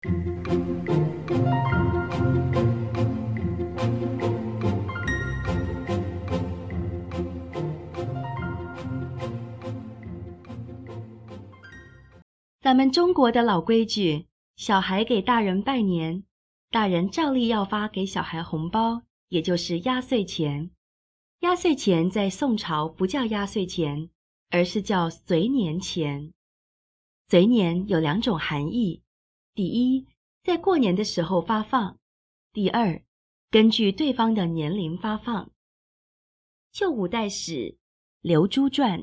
咱们中国的老规矩，小孩给大人拜年，大人照例要发给小孩红包，也就是压岁钱。压岁钱在宋朝不叫压岁钱，而是叫随年钱。随年有两种含义：第一，在过年的时候发放；第二，根据对方的年龄发放。旧五代史《刘朱传》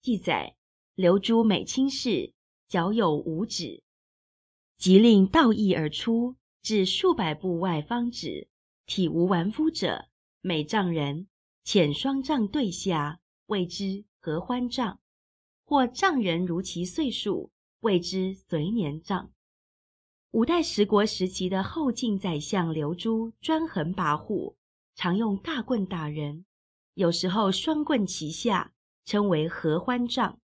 记载，刘朱每亲事。脚有五指，即令道义而出，至数百步外方止，体无完肤者，每丈人遣双杖对下，谓之合欢杖；或丈人如其岁数，谓之随年杖。五代十国时期的后晋宰相刘珠专横跋扈，常用大棍打人，有时候双棍齐下，称为合欢杖；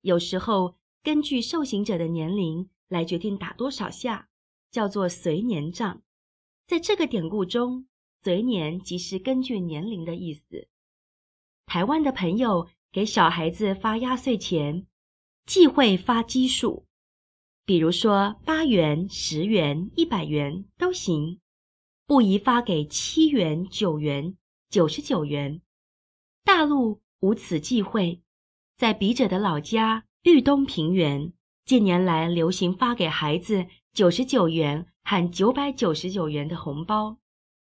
有时候。根据受刑者的年龄来决定打多少下，叫做随年杖。在这个典故中，随年即是根据年龄的意思。台湾的朋友给小孩子发压岁钱，忌讳发奇数，比如说八元、十元、一百元都行，不宜发给七元、九元、九十九元。大陆无此忌讳，在笔者的老家。豫东平原近年来流行发给孩子九十九元和九百九十九元的红包，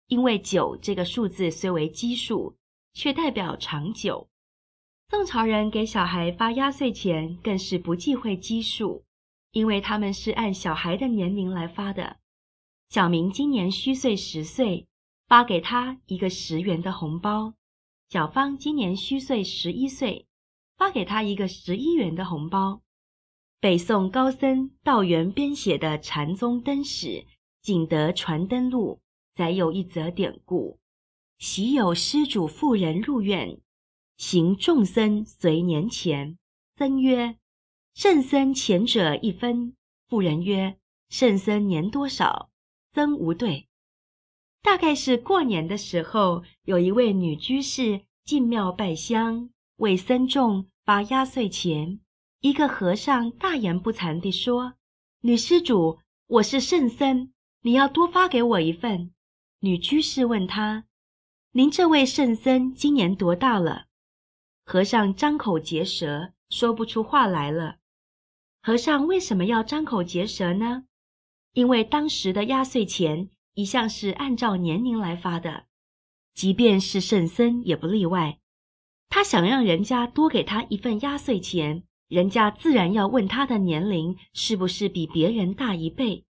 因为九这个数字虽为奇数，却代表长久。宋朝人给小孩发压岁钱更是不忌讳奇数，因为他们是按小孩的年龄来发的。小明今年虚岁十岁，发给他一个十元的红包；小芳今年虚岁十一岁。发给他一个十一元的红包。北宋高僧道元编写的《禅宗灯史·景德传灯录》载有一则典故：昔有施主妇人入院，行众僧随年钱。僧曰：“圣僧前者一分。”妇人曰：“圣僧年多少？”僧无对。大概是过年的时候，有一位女居士进庙拜香，为僧众。发压岁钱，一个和尚大言不惭地说：“女施主，我是圣僧，你要多发给我一份。”女居士问他：“您这位圣僧今年多大了？”和尚张口结舌，说不出话来了。和尚为什么要张口结舌呢？因为当时的压岁钱一向是按照年龄来发的，即便是圣僧也不例外。他想让人家多给他一份压岁钱，人家自然要问他的年龄是不是比别人大一倍，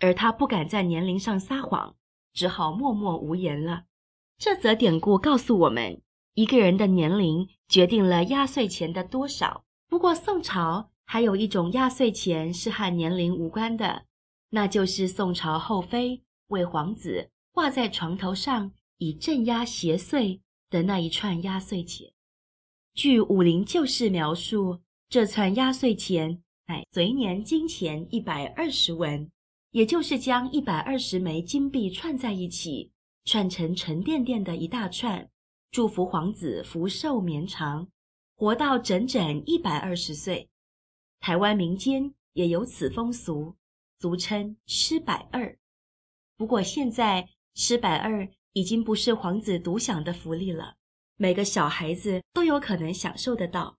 而他不敢在年龄上撒谎，只好默默无言了。这则典故告诉我们，一个人的年龄决定了压岁钱的多少。不过宋朝还有一种压岁钱是和年龄无关的，那就是宋朝后妃为皇子挂在床头上以镇压邪祟的那一串压岁钱。据《武林旧事》描述，这串压岁钱乃随年金钱一百二十文，也就是将一百二十枚金币串在一起，串成沉甸甸的一大串，祝福皇子福寿绵长，活到整整一百二十岁。台湾民间也有此风俗，俗称吃百二。不过现在吃百二已经不是皇子独享的福利了。每个小孩子都有可能享受得到。